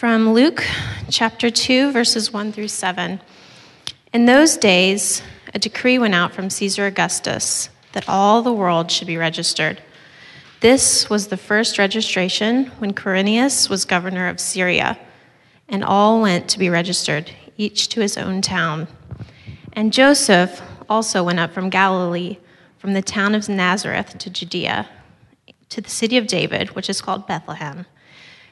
From Luke chapter 2, verses 1 through 7. In those days, a decree went out from Caesar Augustus that all the world should be registered. This was the first registration when Quirinius was governor of Syria, and all went to be registered, each to his own town. And Joseph also went up from Galilee, from the town of Nazareth to Judea, to the city of David, which is called Bethlehem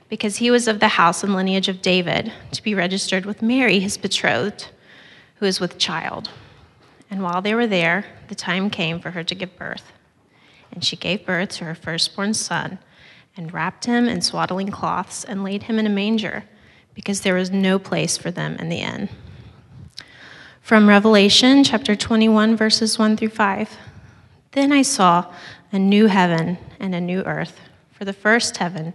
because he was of the house and lineage of David, to be registered with Mary, his betrothed, who is with child. And while they were there, the time came for her to give birth. And she gave birth to her firstborn son, and wrapped him in swaddling cloths, and laid him in a manger, because there was no place for them in the inn. From Revelation chapter 21, verses 1 through 5. Then I saw a new heaven and a new earth, for the first heaven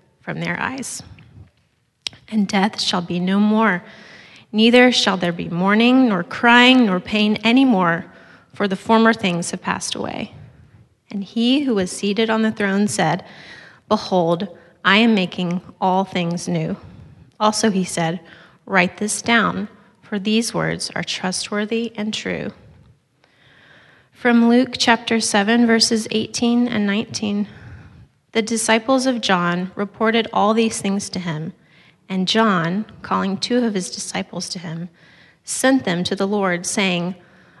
from their eyes. And death shall be no more, neither shall there be mourning, nor crying, nor pain any more, for the former things have passed away. And he who was seated on the throne said, Behold, I am making all things new. Also he said, Write this down, for these words are trustworthy and true. From Luke chapter 7, verses 18 and 19. The disciples of John reported all these things to him, and John, calling two of his disciples to him, sent them to the Lord, saying,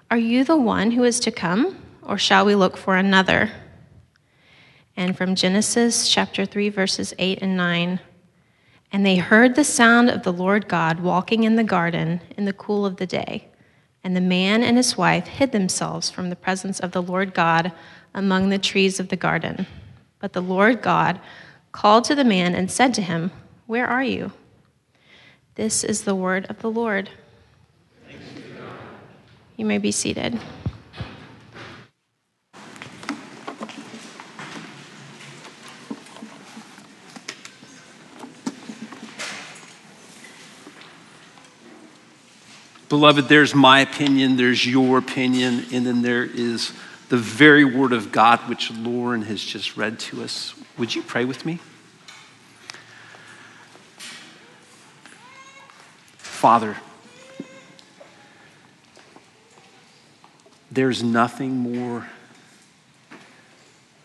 Are you the one who is to come, or shall we look for another? And from Genesis chapter 3, verses 8 and 9. And they heard the sound of the Lord God walking in the garden in the cool of the day. And the man and his wife hid themselves from the presence of the Lord God among the trees of the garden. But the Lord God called to the man and said to him, Where are you? This is the word of the Lord. You may be seated. Beloved, there's my opinion, there's your opinion, and then there is the very word of God which Lauren has just read to us. Would you pray with me? Father, there's nothing more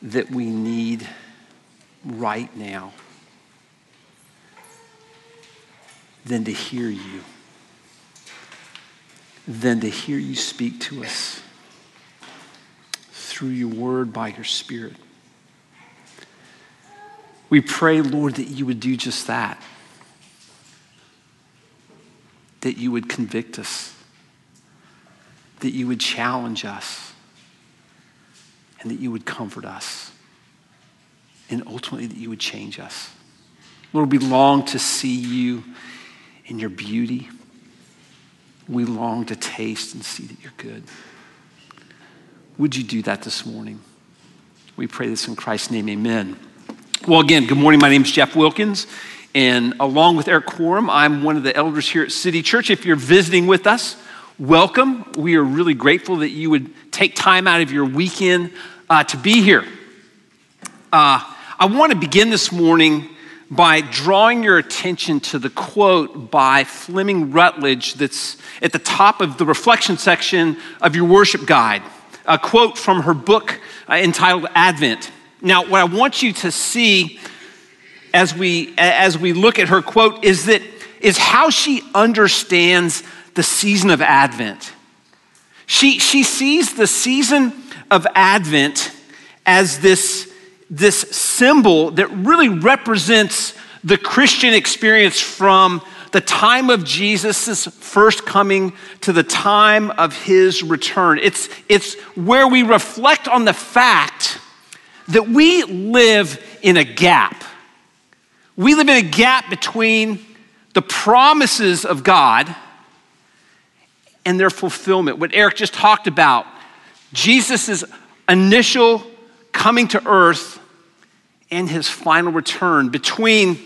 that we need right now than to hear you, than to hear you speak to us through your word by your spirit. We pray, Lord, that you would do just that, that you would convict us, that you would challenge us, and that you would comfort us, and ultimately that you would change us. Lord, we long to see you in your beauty. We long to taste and see that you're good. Would you do that this morning? We pray this in Christ's name, amen. Well, again, good morning. My name is Jeff Wilkins, and along with Eric Quorum, I'm one of the elders here at City Church. If you're visiting with us, welcome. We are really grateful that you would take time out of your weekend uh, to be here. Uh, I want to begin this morning by drawing your attention to the quote by Fleming Rutledge that's at the top of the reflection section of your worship guide a quote from her book uh, entitled Advent. Now, what I want you to see as we, as we look at her quote is that is how she understands the season of Advent. She, she sees the season of Advent as this, this symbol that really represents the Christian experience from the time of Jesus' first coming to the time of his return. It's, it's where we reflect on the fact that we live in a gap. We live in a gap between the promises of God and their fulfillment. What Eric just talked about, Jesus' initial coming to earth and his final return between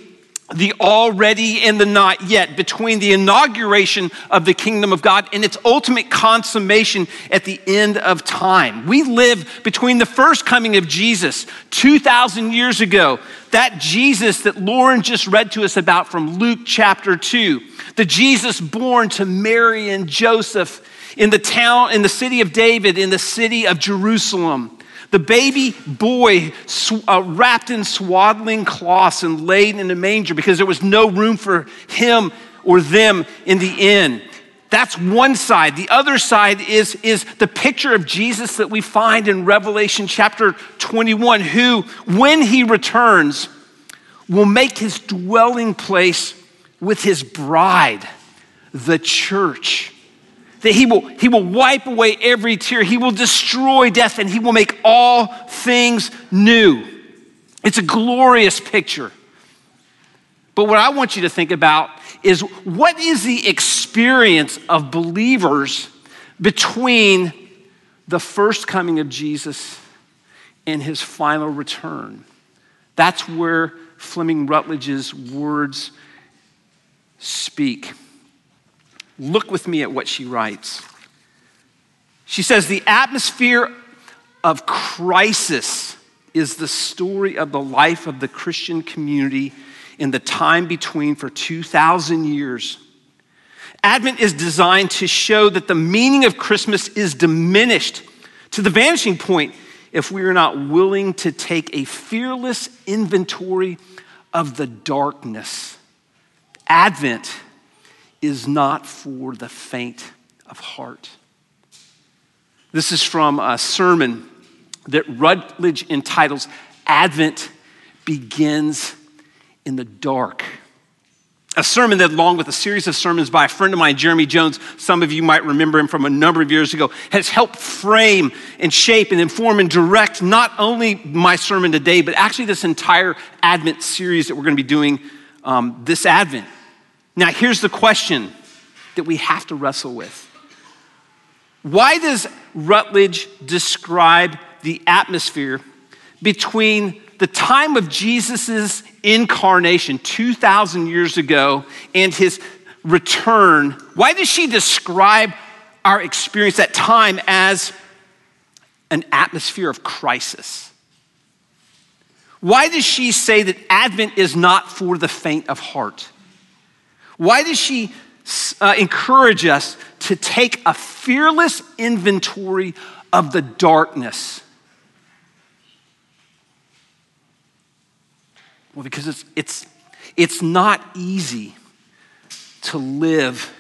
the already and the not yet, between the inauguration of the kingdom of God and its ultimate consummation at the end of time. We live between the first coming of Jesus 2,000 years ago, that Jesus that Lauren just read to us about from Luke chapter 2, the Jesus born to Mary and Joseph in the town, in the city of David, in the city of Jerusalem. The baby boy uh, wrapped in swaddling cloths and laid in a manger because there was no room for him or them in the inn. That's one side. The other side is, is the picture of Jesus that we find in Revelation chapter 21, who, when he returns, will make his dwelling place with his bride, the church that he will, he will wipe away every tear. He will destroy death and he will make all things new. It's a glorious picture. But what I want you to think about is what is the experience of believers between the first coming of Jesus and his final return? That's where Fleming Rutledge's words speak. Look with me at what she writes. She says, The atmosphere of crisis is the story of the life of the Christian community in the time between for 2,000 years. Advent is designed to show that the meaning of Christmas is diminished to the vanishing point if we are not willing to take a fearless inventory of the darkness. Advent is not for the faint of heart. This is from a sermon that Rutledge entitles Advent Begins in the Dark. A sermon that, along with a series of sermons by a friend of mine, Jeremy Jones, some of you might remember him from a number of years ago, has helped frame and shape and inform and direct not only my sermon today, but actually this entire Advent series that we're going to be doing um, this Advent. Now, here's the question that we have to wrestle with Why does Rutledge describe the atmosphere between the time of Jesus' incarnation 2,000 years ago and his return? Why does she describe our experience, that time, as an atmosphere of crisis? Why does she say that Advent is not for the faint of heart? Why does she uh, encourage us to take a fearless inventory of the darkness? Well, because it's, it's, it's not easy to live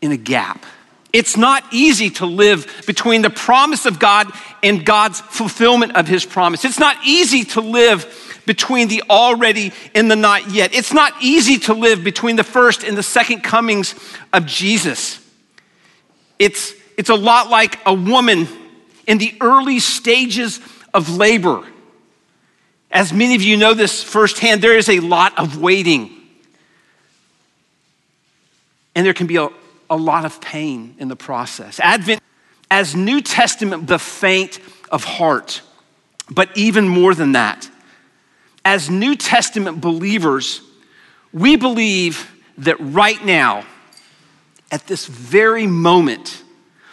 in a gap. It's not easy to live between the promise of God and God's fulfillment of his promise. It's not easy to live between the already and the not yet. It's not easy to live between the first and the second comings of Jesus. It's, it's a lot like a woman in the early stages of labor. As many of you know this firsthand, there is a lot of waiting. And there can be a, a lot of pain in the process. Advent, as New Testament, the faint of heart. But even more than that, as New Testament believers, we believe that right now, at this very moment,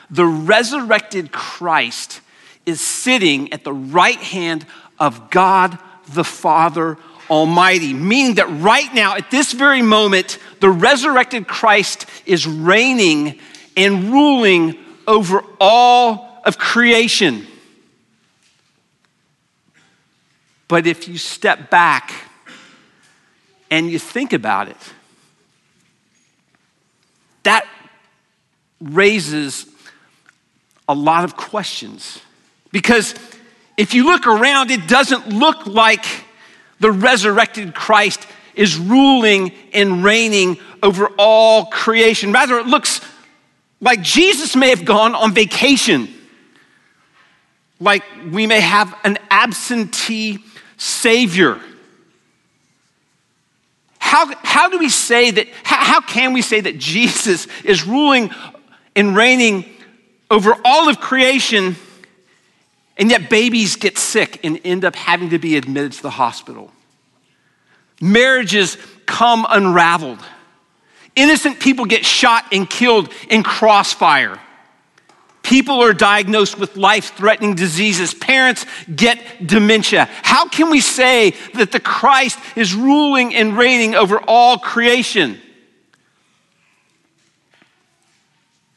the resurrected Christ is sitting at the right hand of God the Father Almighty, meaning that right now, at this very moment, the resurrected Christ is reigning and ruling over all of creation. But if you step back and you think about it, that raises a lot of questions. Because if you look around, it doesn't look like the resurrected Christ is ruling and reigning over all creation. Rather, it looks like Jesus may have gone on vacation, like we may have an absentee Savior. how, how do we say that, how, how can we say that Jesus is ruling and reigning over all of creation, and yet babies get sick and end up having to be admitted to the hospital? Marriages come unraveled. Innocent people get shot and killed in crossfire. People are diagnosed with life threatening diseases. Parents get dementia. How can we say that the Christ is ruling and reigning over all creation?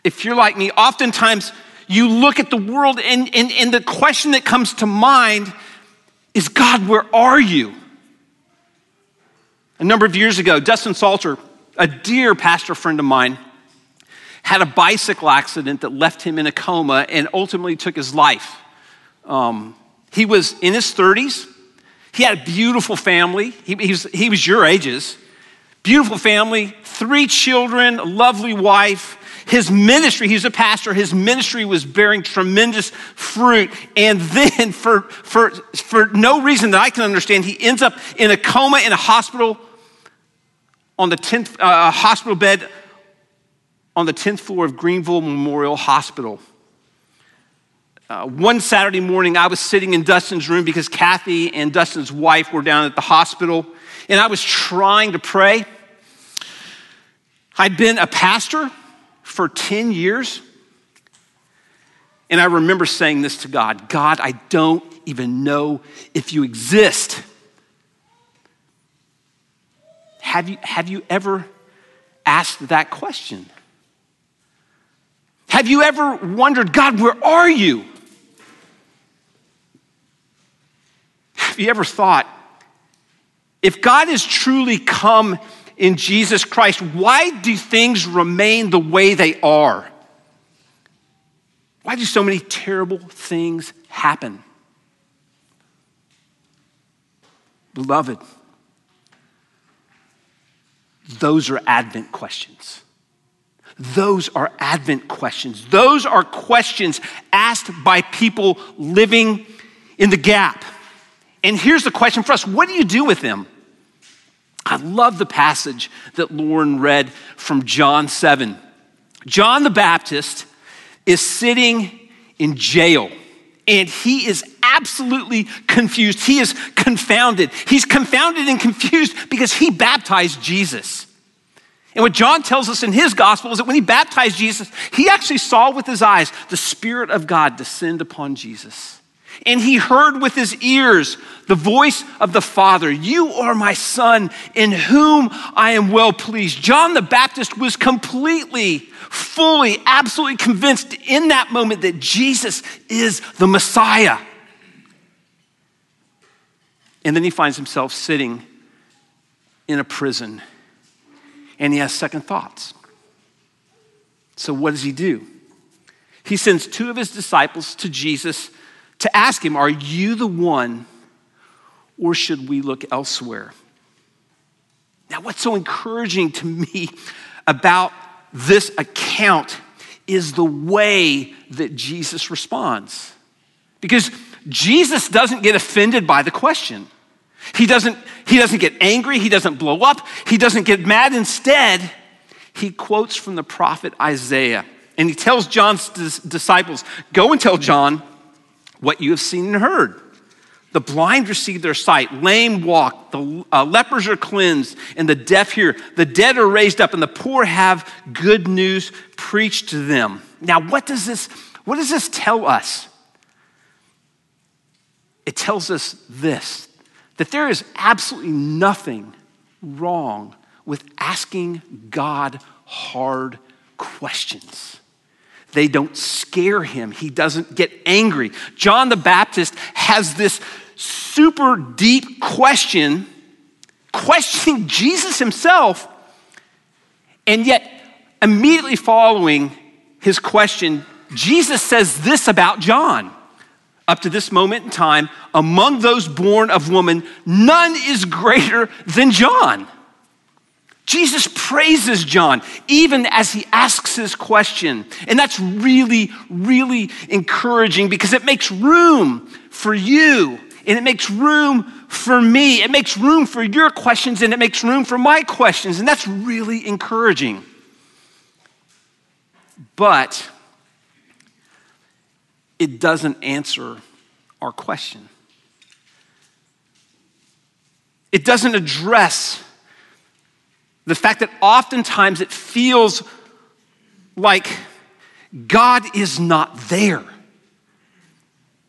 If you're like me, oftentimes you look at the world and, and, and the question that comes to mind is God, where are you? A number of years ago, Dustin Salter, a dear pastor friend of mine, had a bicycle accident that left him in a coma and ultimately took his life. Um, he was in his 30s. He had a beautiful family. He, he, was, he was your ages. Beautiful family, three children, a lovely wife. His ministry, he was a pastor, his ministry was bearing tremendous fruit. And then, for, for, for no reason that I can understand, he ends up in a coma in a hospital on the 10th uh, hospital bed on the 10th floor of Greenville Memorial Hospital. Uh, one Saturday morning, I was sitting in Dustin's room because Kathy and Dustin's wife were down at the hospital, and I was trying to pray. I'd been a pastor for 10 years, and I remember saying this to God God, I don't even know if you exist. Have you, have you ever asked that question? Have you ever wondered, God, where are you? Have you ever thought, if God has truly come in Jesus Christ, why do things remain the way they are? Why do so many terrible things happen? Beloved, those are Advent questions. Those are Advent questions. Those are questions asked by people living in the gap. And here's the question for us what do you do with them? I love the passage that Lauren read from John 7. John the Baptist is sitting in jail and he is absolutely confused. He is confounded. He's confounded and confused because he baptized Jesus. And what John tells us in his gospel is that when he baptized Jesus, he actually saw with his eyes the Spirit of God descend upon Jesus. And he heard with his ears the voice of the Father You are my Son, in whom I am well pleased. John the Baptist was completely, fully, absolutely convinced in that moment that Jesus is the Messiah. And then he finds himself sitting in a prison and he has second thoughts. So, what does he do? He sends two of his disciples to Jesus to ask him, Are you the one, or should we look elsewhere? Now, what's so encouraging to me about this account is the way that Jesus responds. Because Jesus doesn't get offended by the question. He doesn't, he doesn't get angry, he doesn't blow up, he doesn't get mad. Instead, he quotes from the prophet Isaiah and he tells John's disciples, Go and tell John what you have seen and heard. The blind receive their sight, lame walk, the uh, lepers are cleansed, and the deaf hear. The dead are raised up, and the poor have good news preached to them. Now, what does this, what does this tell us? It tells us this that there is absolutely nothing wrong with asking God hard questions. They don't scare him. He doesn't get angry. John the Baptist has this super deep question, questioning Jesus himself, and yet immediately following his question, Jesus says this about John up to this moment in time, among those born of woman, none is greater than John. Jesus praises John even as he asks his question. And that's really, really encouraging because it makes room for you and it makes room for me. It makes room for your questions and it makes room for my questions. And that's really encouraging. But it doesn't answer our question. It doesn't address the fact that oftentimes it feels like God is not there.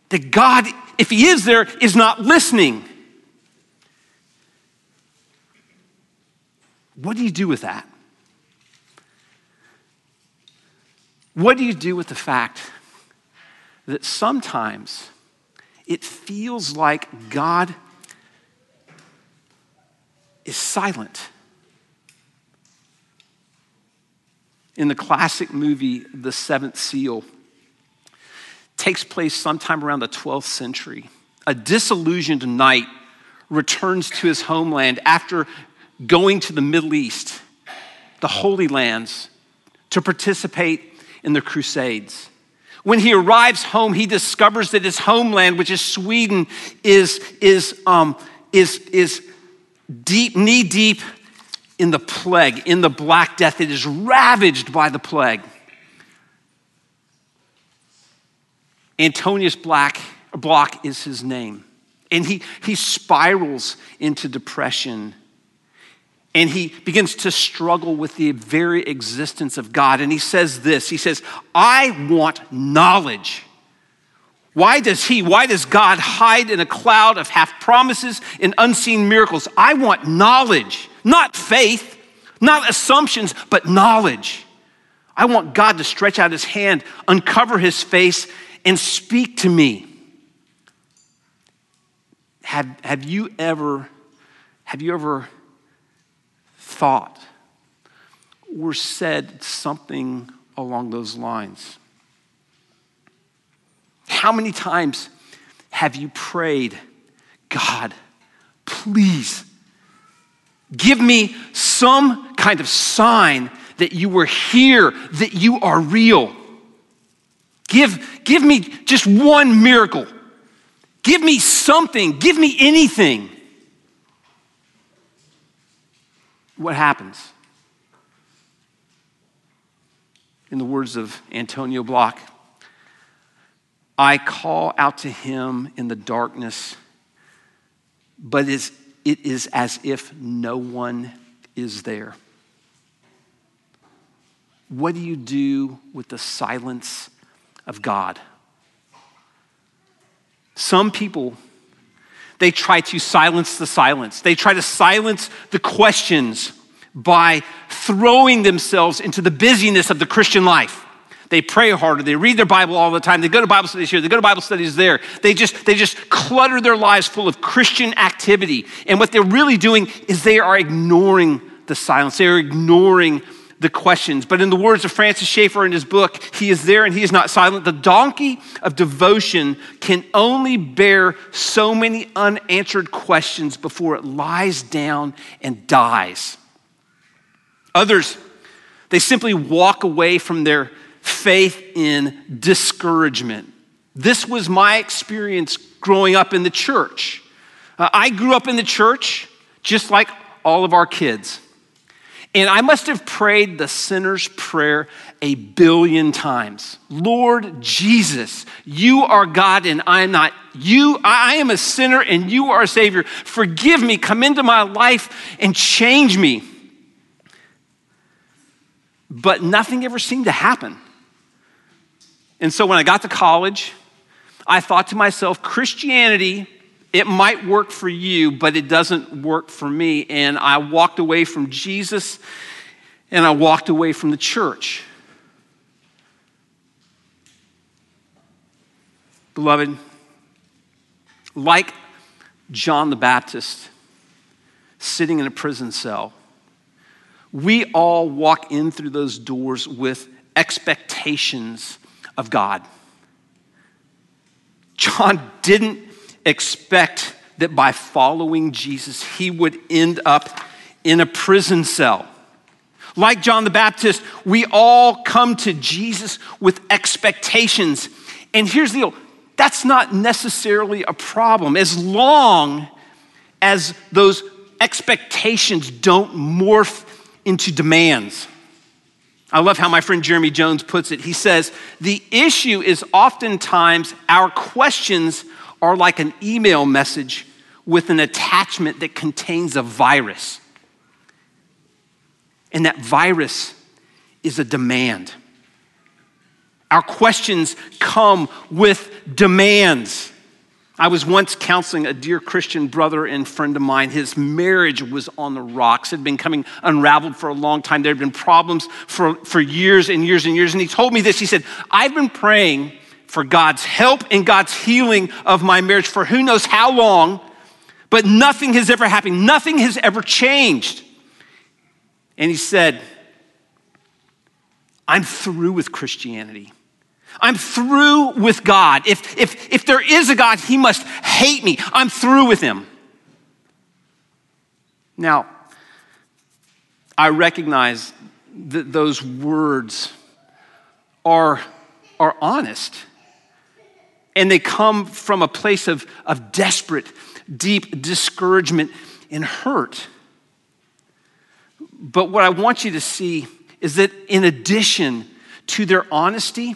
That God, if He is there, is not listening. What do you do with that? What do you do with the fact that sometimes it feels like God is silent? In the classic movie, The Seventh Seal, takes place sometime around the 12th century. A disillusioned knight returns to his homeland after going to the Middle East, the Holy Lands, to participate in the Crusades. When he arrives home, he discovers that his homeland, which is Sweden, is, is, um, is, is deep, knee deep in the plague, in the Black Death. It is ravaged by the plague. Antonius Black, Block is his name. And he, he spirals into depression and he begins to struggle with the very existence of God. And he says this He says, I want knowledge. Why does he, why does God hide in a cloud of half promises and unseen miracles? I want knowledge, not faith, not assumptions, but knowledge. I want God to stretch out his hand, uncover his face, and speak to me. Have, have you ever, have you ever thought or said something along those lines? How many times have you prayed, God, please give me some kind of sign that you were here, that you are real? Give, give me just one miracle. Give me something. Give me anything. What happens? In the words of Antonio Block, I call out to him in the darkness, but it is as if no one is there. What do you do with the silence of God? Some people they try to silence the silence. They try to silence the questions by throwing themselves into the busyness of the Christian life. They pray harder. They read their Bible all the time. They go to Bible studies here. They go to Bible studies there. They just, they just clutter their lives full of Christian activity. And what they're really doing is they are ignoring the silence. They are ignoring the questions. But in the words of Francis Schaeffer in his book, He is there and He is not silent. The donkey of devotion can only bear so many unanswered questions before it lies down and dies. Others, they simply walk away from their faith in discouragement. This was my experience growing up in the church. Uh, I grew up in the church just like all of our kids. And I must have prayed the sinner's prayer a billion times. Lord Jesus, you are God and I am not. You, I am a sinner and you are a Savior. Forgive me, come into my life and change me. But nothing ever seemed to happen. And so when I got to college, I thought to myself, Christianity it might work for you, but it doesn't work for me. And I walked away from Jesus and I walked away from the church. Beloved, like John the Baptist sitting in a prison cell, we all walk in through those doors with expectations of God. John didn't expect that by following Jesus, he would end up in a prison cell. Like John the Baptist, we all come to Jesus with expectations. And here's the deal that's not necessarily a problem as long as those expectations don't morph into demands. I love how my friend Jeremy Jones puts it. He says, The issue is oftentimes our questions are like an email message with an attachment that contains a virus. And that virus is a demand. Our questions come with demands. I was once counseling a dear Christian brother and friend of mine. His marriage was on the rocks. It had been coming unraveled for a long time. There had been problems for, for years and years and years. And he told me this. He said, I've been praying for God's help and God's healing of my marriage for who knows how long, but nothing has ever happened. Nothing has ever changed. And he said, I'm through with Christianity. I'm through with God. If, if, if there is a God, he must hate me. I'm through with him. Now, I recognize that those words are, are honest. And they come from a place of, of desperate, deep discouragement and hurt. But what I want you to see is that in addition to their honesty,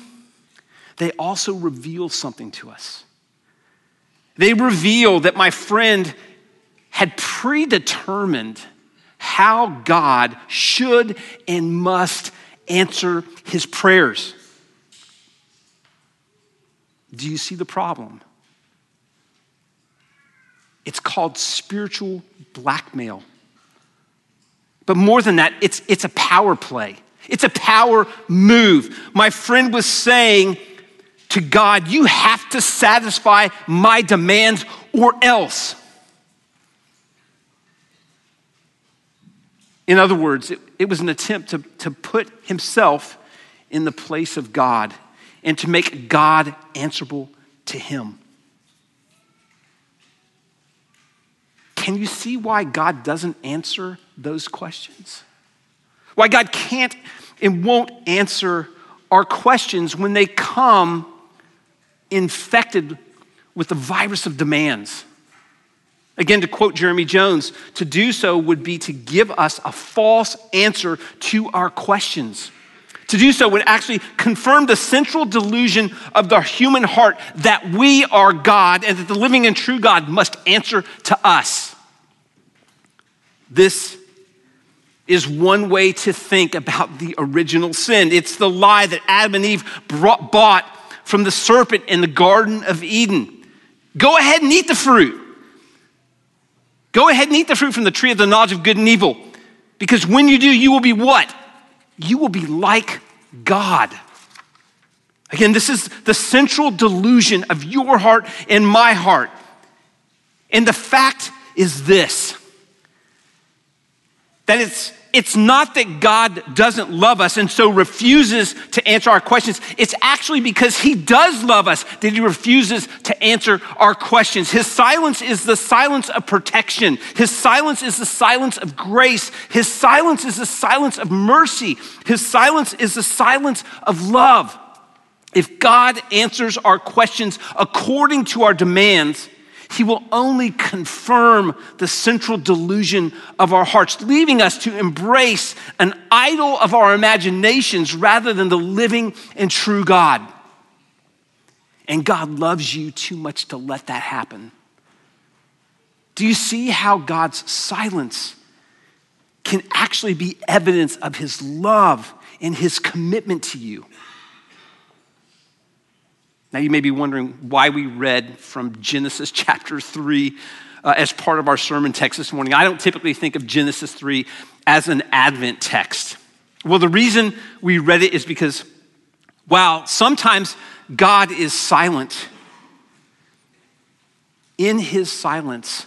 they also reveal something to us. They reveal that my friend had predetermined how God should and must answer his prayers. Do you see the problem? It's called spiritual blackmail. But more than that, it's, it's a power play. It's a power move. My friend was saying, to God, you have to satisfy my demands or else. In other words, it, it, was an attempt to, to put himself in the place of God and to make God answerable to him. Can you see why God doesn't answer those questions? Why God can't and won't answer our questions when they come infected with the virus of demands. Again, to quote Jeremy Jones, to do so would be to give us a false answer to our questions. To do so would actually confirm the central delusion of the human heart that we are God and that the living and true God must answer to us. This is one way to think about the original sin. It's the lie that Adam and Eve brought, bought from the serpent in the Garden of Eden. Go ahead and eat the fruit. Go ahead and eat the fruit from the tree of the knowledge of good and evil. Because when you do, you will be what? You will be like God. Again, this is the central delusion of your heart and my heart. And the fact is this that it's it's not that God doesn't love us and so refuses to answer our questions. It's actually because He does love us that He refuses to answer our questions. His silence is the silence of protection, His silence is the silence of grace, His silence is the silence of mercy, His silence is the silence of love. If God answers our questions according to our demands, he will only confirm the central delusion of our hearts, leaving us to embrace an idol of our imaginations rather than the living and true God. And God loves you too much to let that happen. Do you see how God's silence can actually be evidence of his love and his commitment to you? Now, you may be wondering why we read from Genesis chapter 3 uh, as part of our sermon text this morning. I don't typically think of Genesis 3 as an Advent text. Well, the reason we read it is because while sometimes God is silent, in his silence,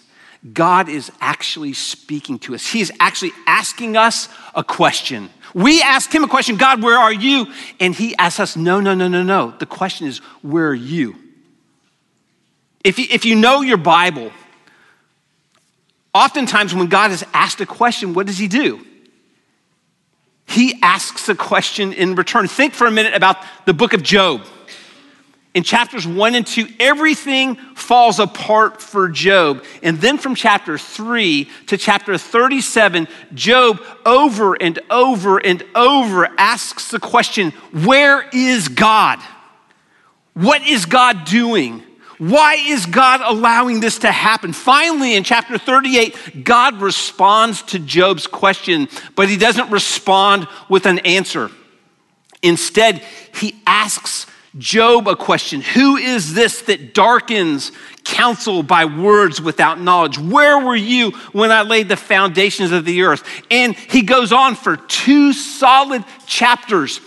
God is actually speaking to us. He's actually asking us a question. We ask him a question God, where are you? And he asks us, no, no, no, no, no. The question is, where are you? If you, if you know your Bible, oftentimes when God is asked a question, what does he do? He asks a question in return. Think for a minute about the book of Job. In chapters one and two, everything falls apart for Job. And then from chapter three to chapter 37, Job over and over and over asks the question Where is God? What is God doing? Why is God allowing this to happen? Finally, in chapter 38, God responds to Job's question, but he doesn't respond with an answer. Instead, he asks Job a question Who is this that darkens counsel by words without knowledge? Where were you when I laid the foundations of the earth? And he goes on for two solid chapters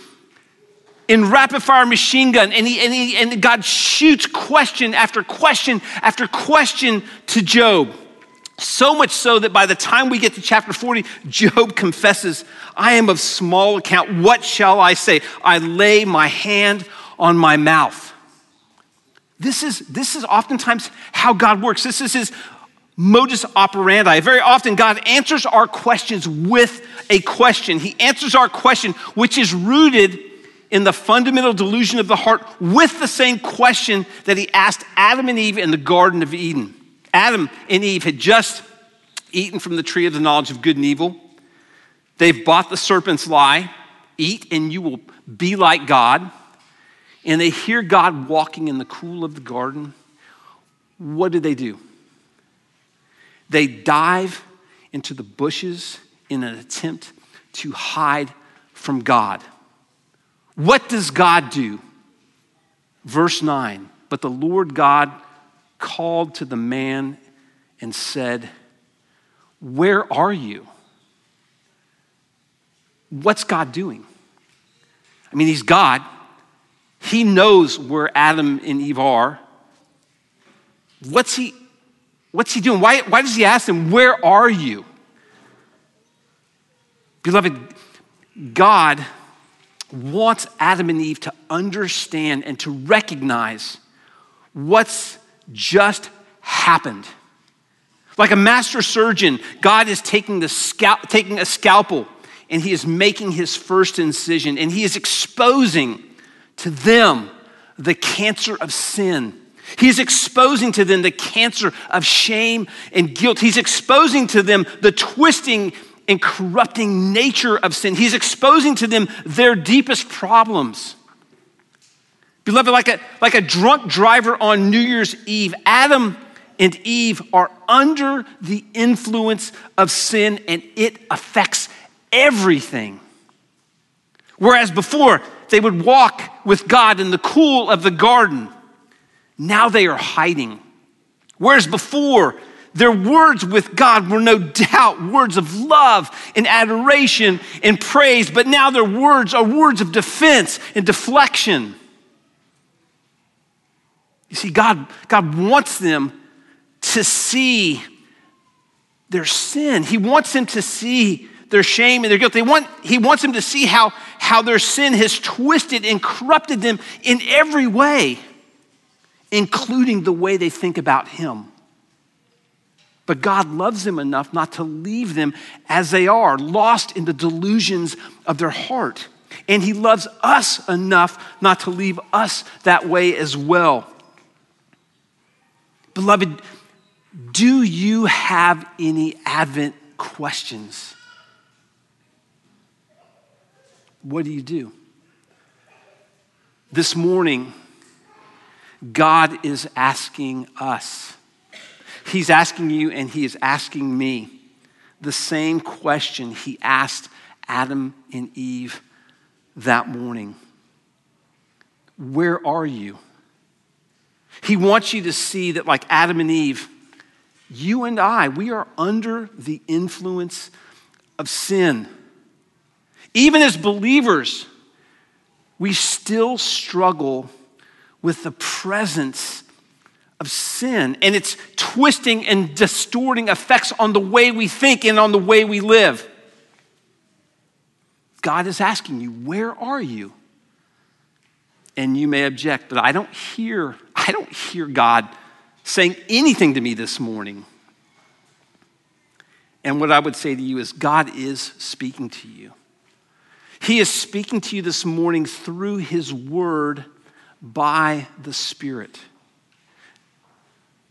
in rapid fire machine gun, and, he, and, he, and God shoots question after question after question to Job. So much so that by the time we get to chapter 40, Job confesses, I am of small account. What shall I say? I lay my hand on my mouth. This is, this is oftentimes how God works. This is his modus operandi. Very often, God answers our questions with a question. He answers our question, which is rooted in the fundamental delusion of the heart, with the same question that he asked Adam and Eve in the Garden of Eden. Adam and Eve had just eaten from the tree of the knowledge of good and evil. They've bought the serpent's lie eat and you will be like God and they hear God walking in the cool of the garden, what do they do? They dive into the bushes in an attempt to hide from God. What does God do? Verse 9 But the Lord God called to the man and said, Where are you? What's God doing? I mean, He's God. He knows where Adam and Eve are. What's he, what's he doing? Why, why does he ask them, Where are you? Beloved, God wants Adam and Eve to understand and to recognize what's just happened. Like a master surgeon, God is taking, the scalp, taking a scalpel and he is making his first incision and he is exposing to them the cancer of sin. He's exposing to them the cancer of shame and guilt. He's exposing to them the twisting and corrupting nature of sin. He's exposing to them their deepest problems. Beloved, like a, like a drunk driver on New Year's Eve, Adam and Eve are under the influence of sin and it affects everything. Whereas before, they would walk with God in the cool of the garden. Now they are hiding. Whereas before, their words with God were no doubt words of love and adoration and praise, but now their words are words of defense and deflection. You see, God, God wants them to see their sin. He wants them to see their shame and their guilt. They want, he wants them to see how, how their sin has twisted and corrupted them in every way, including the way they think about Him. But God loves them enough not to leave them as they are, lost in the delusions of their heart. And He loves us enough not to leave us that way as well. Beloved, do you have any Advent questions? What do you do? This morning, God is asking us. He's asking you and He is asking me the same question He asked Adam and Eve that morning Where are you? He wants you to see that, like Adam and Eve, you and I, we are under the influence of sin. Even as believers, we still struggle with the presence of sin and its twisting and distorting effects on the way we think and on the way we live. God is asking you, where are you? And you may object, but I don't hear, I don't hear God saying anything to me this morning. And what I would say to you is, God is speaking to you. He is speaking to you this morning through His Word by the Spirit.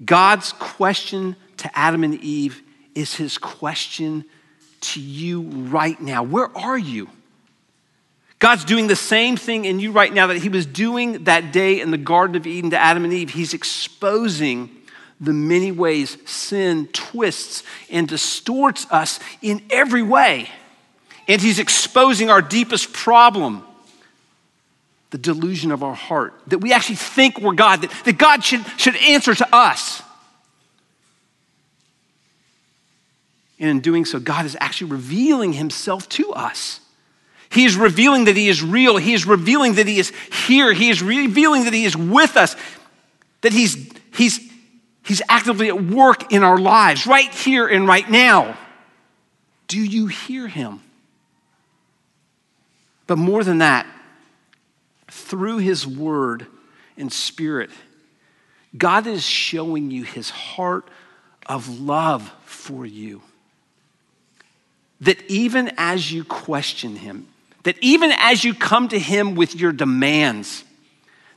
God's question to Adam and Eve is his question to you right now. Where are you? God's doing the same thing in you right now that he was doing that day in the Garden of Eden to Adam and Eve. He's exposing the many ways sin twists and distorts us in every way. And he's exposing our deepest problem the delusion of our heart, that we actually think we're God, that, that God should, should answer to us. And in doing so, God is actually revealing himself to us. He is revealing that he is real. He is revealing that he is here. He is revealing that he is with us, that he's, he's, he's actively at work in our lives, right here and right now. Do you hear him? But more than that, through his word and spirit, God is showing you his heart of love for you. That even as you question him, that even as you come to him with your demands,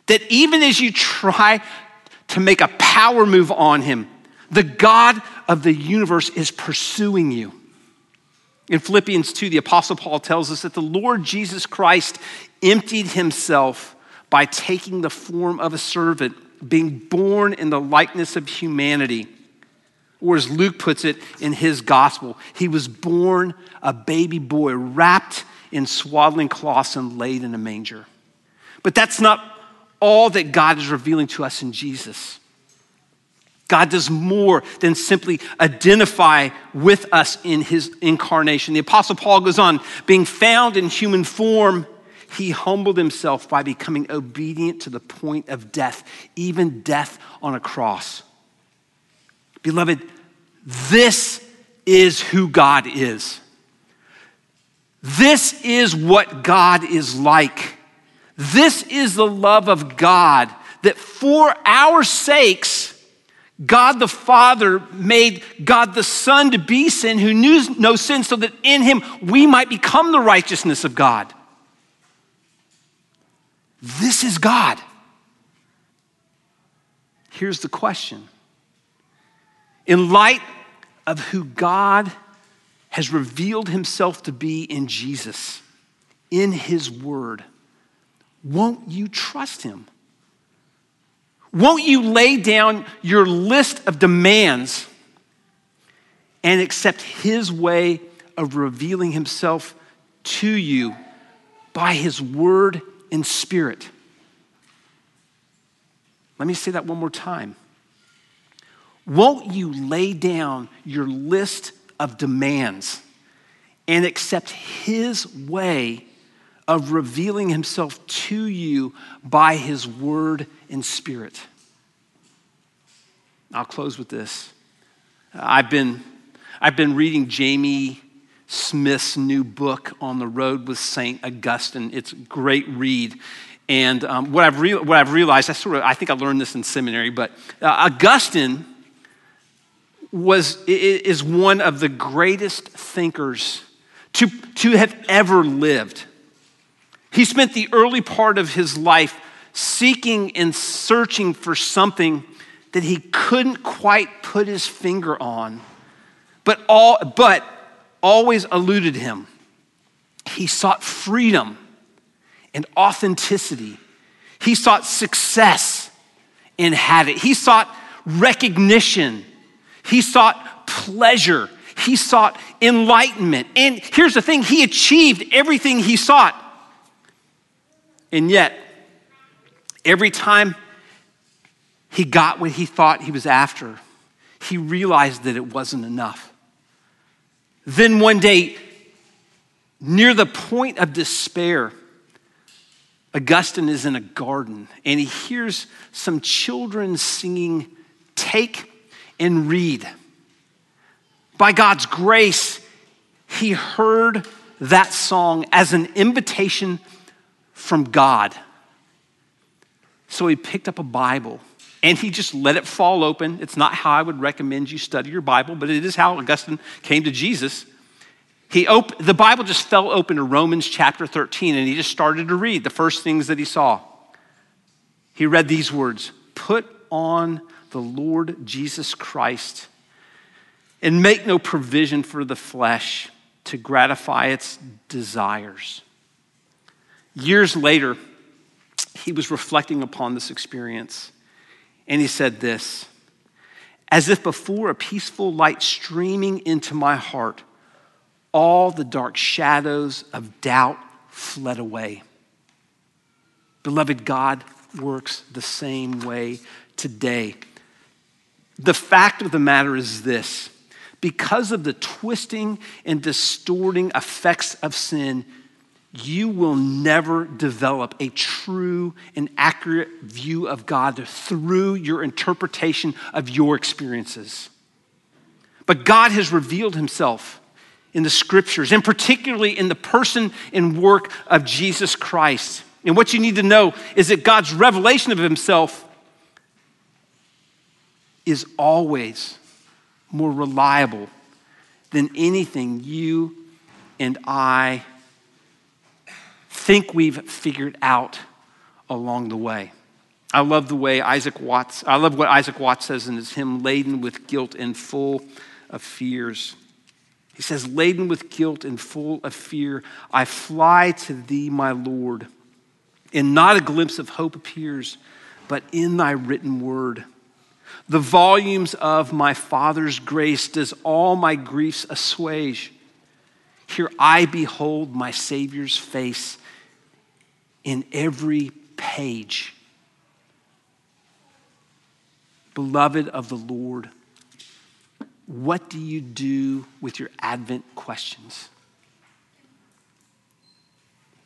that even as you try to make a power move on him, the God of the universe is pursuing you. In Philippians 2, the Apostle Paul tells us that the Lord Jesus Christ emptied himself by taking the form of a servant, being born in the likeness of humanity. Or as Luke puts it in his gospel, he was born a baby boy wrapped in swaddling cloths and laid in a manger. But that's not all that God is revealing to us in Jesus. God does more than simply identify with us in his incarnation. The Apostle Paul goes on, being found in human form, he humbled himself by becoming obedient to the point of death, even death on a cross. Beloved, this is who God is. This is what God is like. This is the love of God that for our sakes, God the Father made God the Son to be sin who knew no sin so that in him we might become the righteousness of God. This is God. Here's the question In light of who God has revealed himself to be in Jesus, in his word, won't you trust him? Won't you lay down your list of demands and accept his way of revealing himself to you by his word and spirit? Let me say that one more time. Won't you lay down your list of demands and accept His way of revealing Himself to you by His word and spirit. I'll close with this. I've been, I've been reading Jamie Smith's new book, On the Road with St. Augustine. It's a great read. And um, what, I've re- what I've realized, I sort of, I think I learned this in seminary, but uh, Augustine was, is one of the greatest thinkers to, to have ever lived. He spent the early part of his life seeking and searching for something that he couldn't quite put his finger on, but, all, but always eluded him. He sought freedom and authenticity. He sought success and had it. He sought recognition he sought pleasure. He sought enlightenment. And here's the thing he achieved everything he sought. And yet, every time he got what he thought he was after, he realized that it wasn't enough. Then one day, near the point of despair, Augustine is in a garden and he hears some children singing, Take and read. By God's grace, he heard that song as an invitation from God. So he picked up a Bible and he just let it fall open. It's not how I would recommend you study your Bible, but it is how Augustine came to Jesus. He op- the Bible just fell open to Romans chapter 13 and he just started to read the first things that he saw. he read these words Put on the Lord Jesus Christ and make no provision for the flesh to gratify its desires. Years later, he was reflecting upon this experience and he said this as if before a peaceful light streaming into my heart, all the dark shadows of doubt fled away. Beloved, God works the same way today. The fact of the matter is this because of the twisting and distorting effects of sin, you will never develop a true and accurate view of God through your interpretation of your experiences. But God has revealed himself in the scriptures, and particularly in the person and work of Jesus Christ. And what you need to know is that God's revelation of himself is always more reliable than anything you and I think we've figured out along the way. I love the way Isaac Watts, I love what Isaac Watts says in his hymn, Laden with Guilt and Full of Fears. He says, Laden with guilt and full of fear, I fly to thee, my Lord. And not a glimpse of hope appears, but in thy written word. The volumes of my Father's grace does all my griefs assuage. Here I behold my Savior's face in every page. Beloved of the Lord, what do you do with your Advent questions?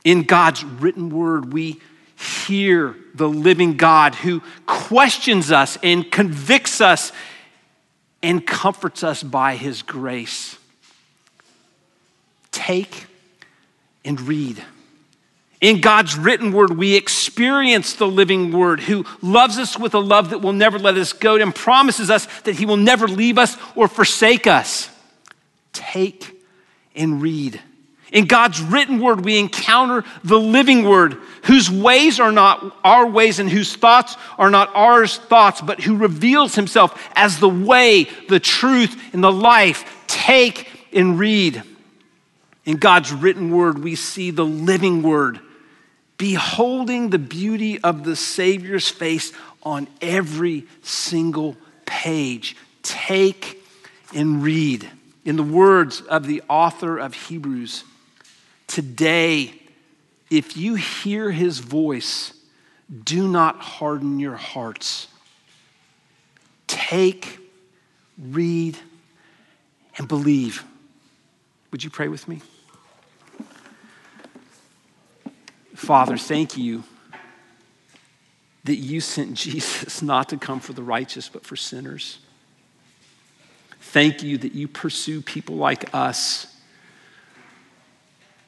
In God's written word, we hear the living God who questions us and convicts us and comforts us by his grace. Take and read. In God's written word, we experience the living word who loves us with a love that will never let us go and promises us that he will never leave us or forsake us. Take and read. In God's written word, we encounter the living word, whose ways are not our ways and whose thoughts are not our thoughts, but who reveals himself as the way, the truth, and the life. Take and read. In God's written word, we see the living word, beholding the beauty of the Savior's face on every single page. Take and read. In the words of the author of Hebrews, Today, if you hear his voice, do not harden your hearts. Take, read, and believe. Would you pray with me? Father, thank you that you sent Jesus not to come for the righteous, but for sinners. Thank you that you pursue people like us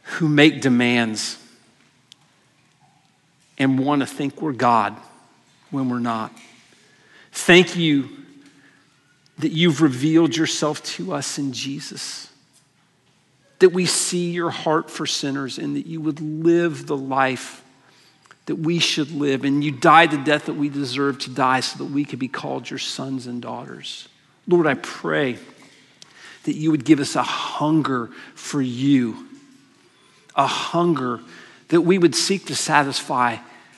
who make demands and want to think we're God when we're not. Thank you that you've revealed yourself to us in Jesus, that we see your heart for sinners, and that you would live the life that we should live, and you died the death that we deserve to die so that we could be called your sons and daughters. Lord, I pray that you would give us a hunger for you a hunger that we would seek to satisfy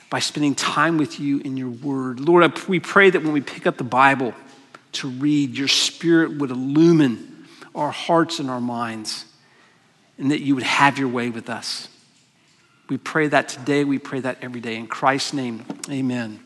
by spending time with you in your word. Lord, we pray that when we pick up the Bible to read, your spirit would illumine our hearts and our minds, and that you would have your way with us. We pray that today. We pray that every day. In Christ's name, amen.